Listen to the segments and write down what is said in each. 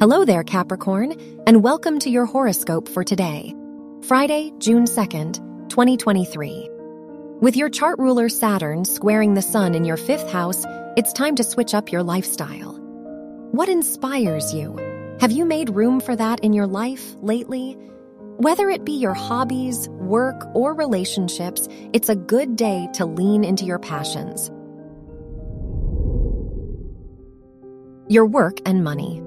Hello there, Capricorn, and welcome to your horoscope for today, Friday, June 2nd, 2023. With your chart ruler Saturn squaring the sun in your fifth house, it's time to switch up your lifestyle. What inspires you? Have you made room for that in your life lately? Whether it be your hobbies, work, or relationships, it's a good day to lean into your passions. Your work and money.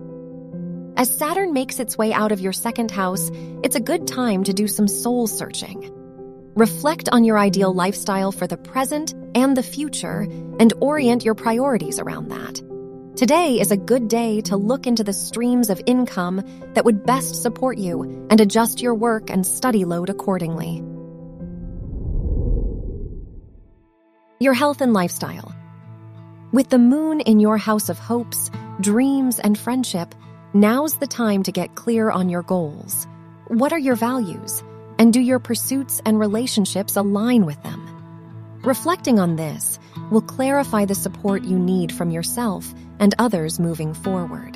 As Saturn makes its way out of your second house, it's a good time to do some soul searching. Reflect on your ideal lifestyle for the present and the future and orient your priorities around that. Today is a good day to look into the streams of income that would best support you and adjust your work and study load accordingly. Your health and lifestyle. With the moon in your house of hopes, dreams, and friendship, now's the time to get clear on your goals. What are your values? And do your pursuits and relationships align with them? Reflecting on this will clarify the support you need from yourself and others moving forward.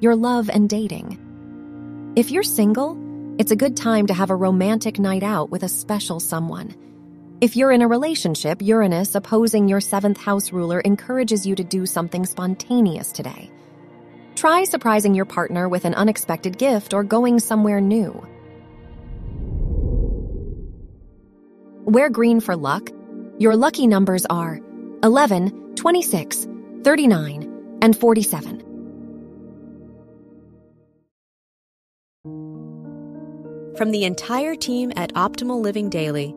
Your love and dating. If you're single, it's a good time to have a romantic night out with a special someone. If you're in a relationship, Uranus opposing your seventh house ruler encourages you to do something spontaneous today. Try surprising your partner with an unexpected gift or going somewhere new. Wear green for luck. Your lucky numbers are 11, 26, 39, and 47. From the entire team at Optimal Living Daily,